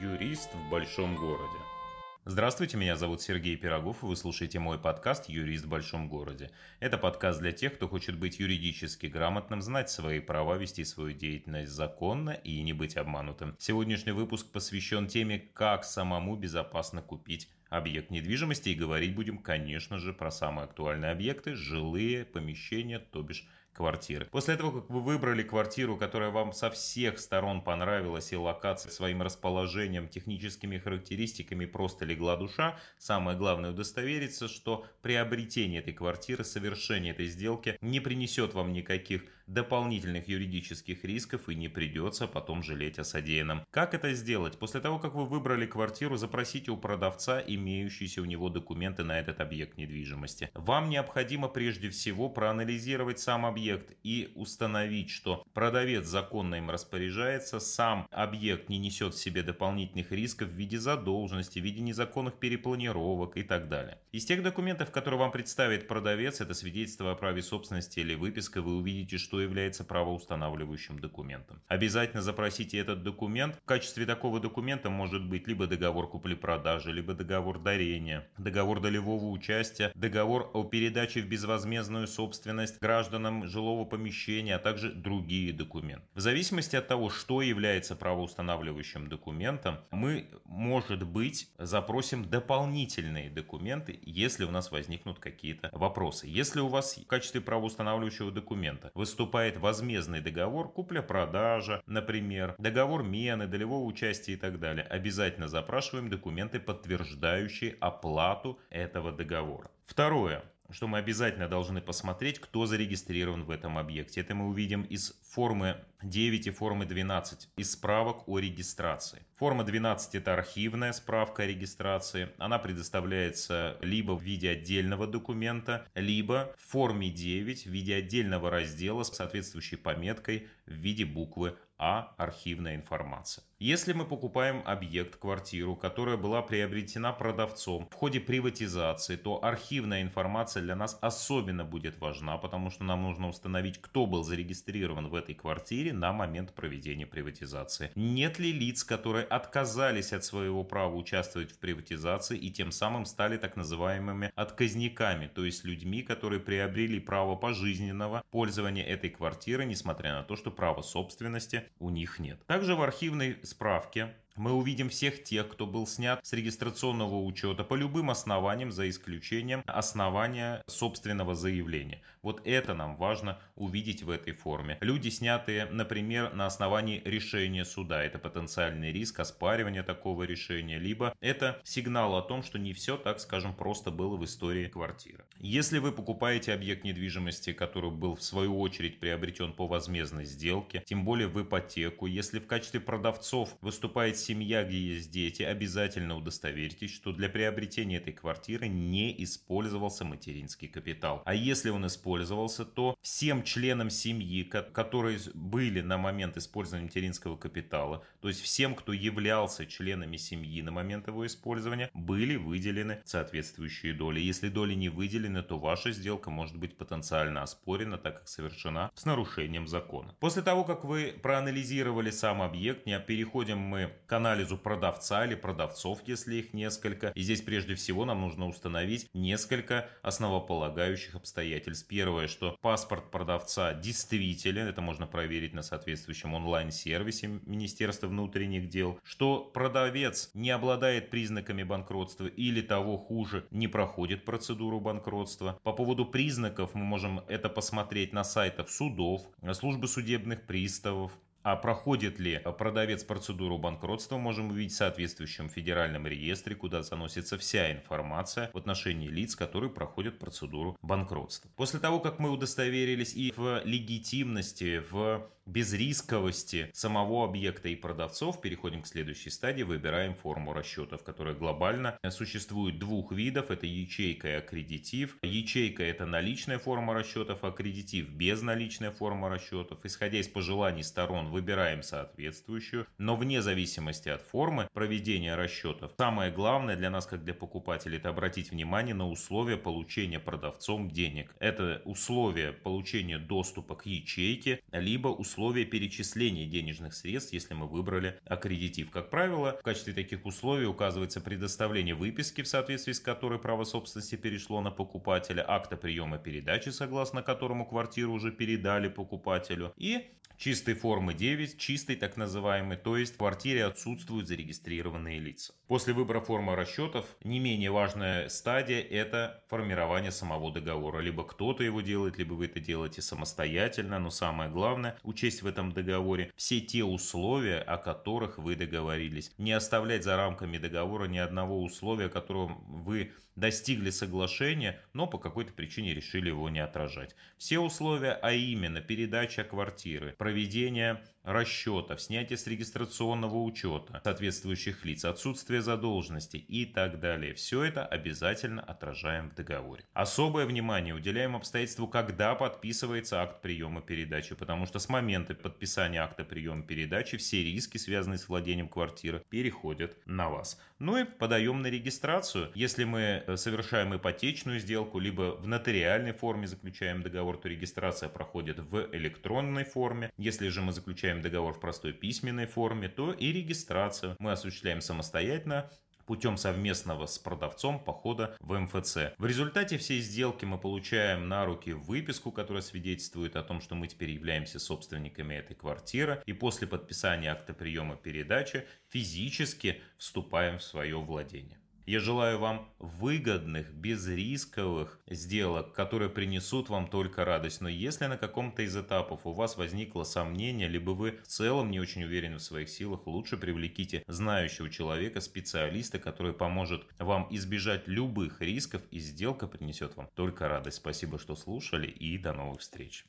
Юрист в большом городе. Здравствуйте, меня зовут Сергей Пирогов, и вы слушаете мой подкаст «Юрист в большом городе». Это подкаст для тех, кто хочет быть юридически грамотным, знать свои права, вести свою деятельность законно и не быть обманутым. Сегодняшний выпуск посвящен теме, как самому безопасно купить объект недвижимости, и говорить будем, конечно же, про самые актуальные объекты – жилые помещения, то бишь квартиры. После того, как вы выбрали квартиру, которая вам со всех сторон понравилась и локация своим расположением, техническими характеристиками просто легла душа, самое главное удостовериться, что приобретение этой квартиры, совершение этой сделки не принесет вам никаких дополнительных юридических рисков и не придется потом жалеть о содеянном. Как это сделать? После того, как вы выбрали квартиру, запросите у продавца имеющиеся у него документы на этот объект недвижимости. Вам необходимо прежде всего проанализировать сам объект объект и установить, что продавец законно им распоряжается, сам объект не несет в себе дополнительных рисков в виде задолженности, в виде незаконных перепланировок и так далее. Из тех документов, которые вам представит продавец, это свидетельство о праве собственности или выписка, вы увидите, что является правоустанавливающим документом. Обязательно запросите этот документ. В качестве такого документа может быть либо договор купли-продажи, либо договор дарения, договор долевого участия, договор о передаче в безвозмездную собственность гражданам жилого помещения, а также другие документы. В зависимости от того, что является правоустанавливающим документом, мы, может быть, запросим дополнительные документы, если у нас возникнут какие-то вопросы. Если у вас в качестве правоустанавливающего документа выступает возмездный договор, купля-продажа, например, договор мены, долевого участия и так далее, обязательно запрашиваем документы, подтверждающие оплату этого договора. Второе что мы обязательно должны посмотреть, кто зарегистрирован в этом объекте. Это мы увидим из формы 9 и формы 12, из справок о регистрации. Форма 12 это архивная справка о регистрации. Она предоставляется либо в виде отдельного документа, либо в форме 9 в виде отдельного раздела с соответствующей пометкой в виде буквы а архивная информация. Если мы покупаем объект, квартиру, которая была приобретена продавцом в ходе приватизации, то архивная информация для нас особенно будет важна, потому что нам нужно установить, кто был зарегистрирован в этой квартире на момент проведения приватизации. Нет ли лиц, которые отказались от своего права участвовать в приватизации и тем самым стали так называемыми отказниками, то есть людьми, которые приобрели право пожизненного пользования этой квартиры, несмотря на то, что право собственности у них нет. Также в архивной справке мы увидим всех тех, кто был снят с регистрационного учета по любым основаниям, за исключением основания собственного заявления. Вот это нам важно увидеть в этой форме. Люди, снятые, например, на основании решения суда. Это потенциальный риск оспаривания такого решения, либо это сигнал о том, что не все, так скажем, просто было в истории квартиры. Если вы покупаете объект недвижимости, который был в свою очередь приобретен по возмездной сделке, тем более в ипотеку, если в качестве продавцов выступает семья, где есть дети, обязательно удостоверьтесь, что для приобретения этой квартиры не использовался материнский капитал. А если он использовался, то всем членам семьи, которые были на момент использования материнского капитала, то есть всем, кто являлся членами семьи на момент его использования, были выделены соответствующие доли. Если доли не выделены, то ваша сделка может быть потенциально оспорена, так как совершена с нарушением закона. После того, как вы проанализировали сам объект, не переходим мы к анализу продавца или продавцов, если их несколько. И здесь прежде всего нам нужно установить несколько основополагающих обстоятельств. Первое, что паспорт продавца действителен, это можно проверить на соответствующем онлайн-сервисе Министерства внутренних дел, что продавец не обладает признаками банкротства или того хуже, не проходит процедуру банкротства. По поводу признаков мы можем это посмотреть на сайтах судов, службы судебных приставов, а проходит ли продавец процедуру банкротства, можем увидеть в соответствующем федеральном реестре, куда заносится вся информация в отношении лиц, которые проходят процедуру банкротства. После того, как мы удостоверились и в легитимности, в безрисковости самого объекта и продавцов, переходим к следующей стадии, выбираем форму расчетов, которая глобально существует двух видов, это ячейка и аккредитив. Ячейка это наличная форма расчетов, аккредитив безналичная форма расчетов. Исходя из пожеланий сторон выбираем соответствующую, но вне зависимости от формы проведения расчетов, самое главное для нас, как для покупателей, это обратить внимание на условия получения продавцом денег. Это условия получения доступа к ячейке, либо условия перечисления денежных средств, если мы выбрали аккредитив. Как правило, в качестве таких условий указывается предоставление выписки, в соответствии с которой право собственности перешло на покупателя, акта приема передачи, согласно которому квартиру уже передали покупателю, и чистой формы 9, чистый так называемый, то есть в квартире отсутствуют зарегистрированные лица. После выбора формы расчетов не менее важная стадия – это формирование самого договора. Либо кто-то его делает, либо вы это делаете самостоятельно, но самое главное – учесть в этом договоре все те условия, о которых вы договорились. Не оставлять за рамками договора ни одного условия, которого вы достигли соглашения, но по какой-то причине решили его не отражать. Все условия, а именно передача квартиры, проведение расчетов, снятие с регистрационного учета соответствующих лиц, отсутствие задолженности и так далее. Все это обязательно отражаем в договоре. Особое внимание уделяем обстоятельству, когда подписывается акт приема передачи, потому что с момента подписания акта приема передачи все риски, связанные с владением квартиры, переходят на вас. Ну и подаем на регистрацию. Если мы э, совершаем ипотечную сделку, либо в нотариальной форме заключаем договор, то регистрация проходит в электронной форме. Если же мы заключаем договор в простой письменной форме, то и регистрацию мы осуществляем самостоятельно путем совместного с продавцом похода в МФЦ. В результате всей сделки мы получаем на руки выписку, которая свидетельствует о том, что мы теперь являемся собственниками этой квартиры, и после подписания акта приема передачи физически вступаем в свое владение. Я желаю вам выгодных, безрисковых сделок, которые принесут вам только радость. Но если на каком-то из этапов у вас возникло сомнение, либо вы в целом не очень уверены в своих силах, лучше привлеките знающего человека, специалиста, который поможет вам избежать любых рисков и сделка принесет вам только радость. Спасибо, что слушали и до новых встреч.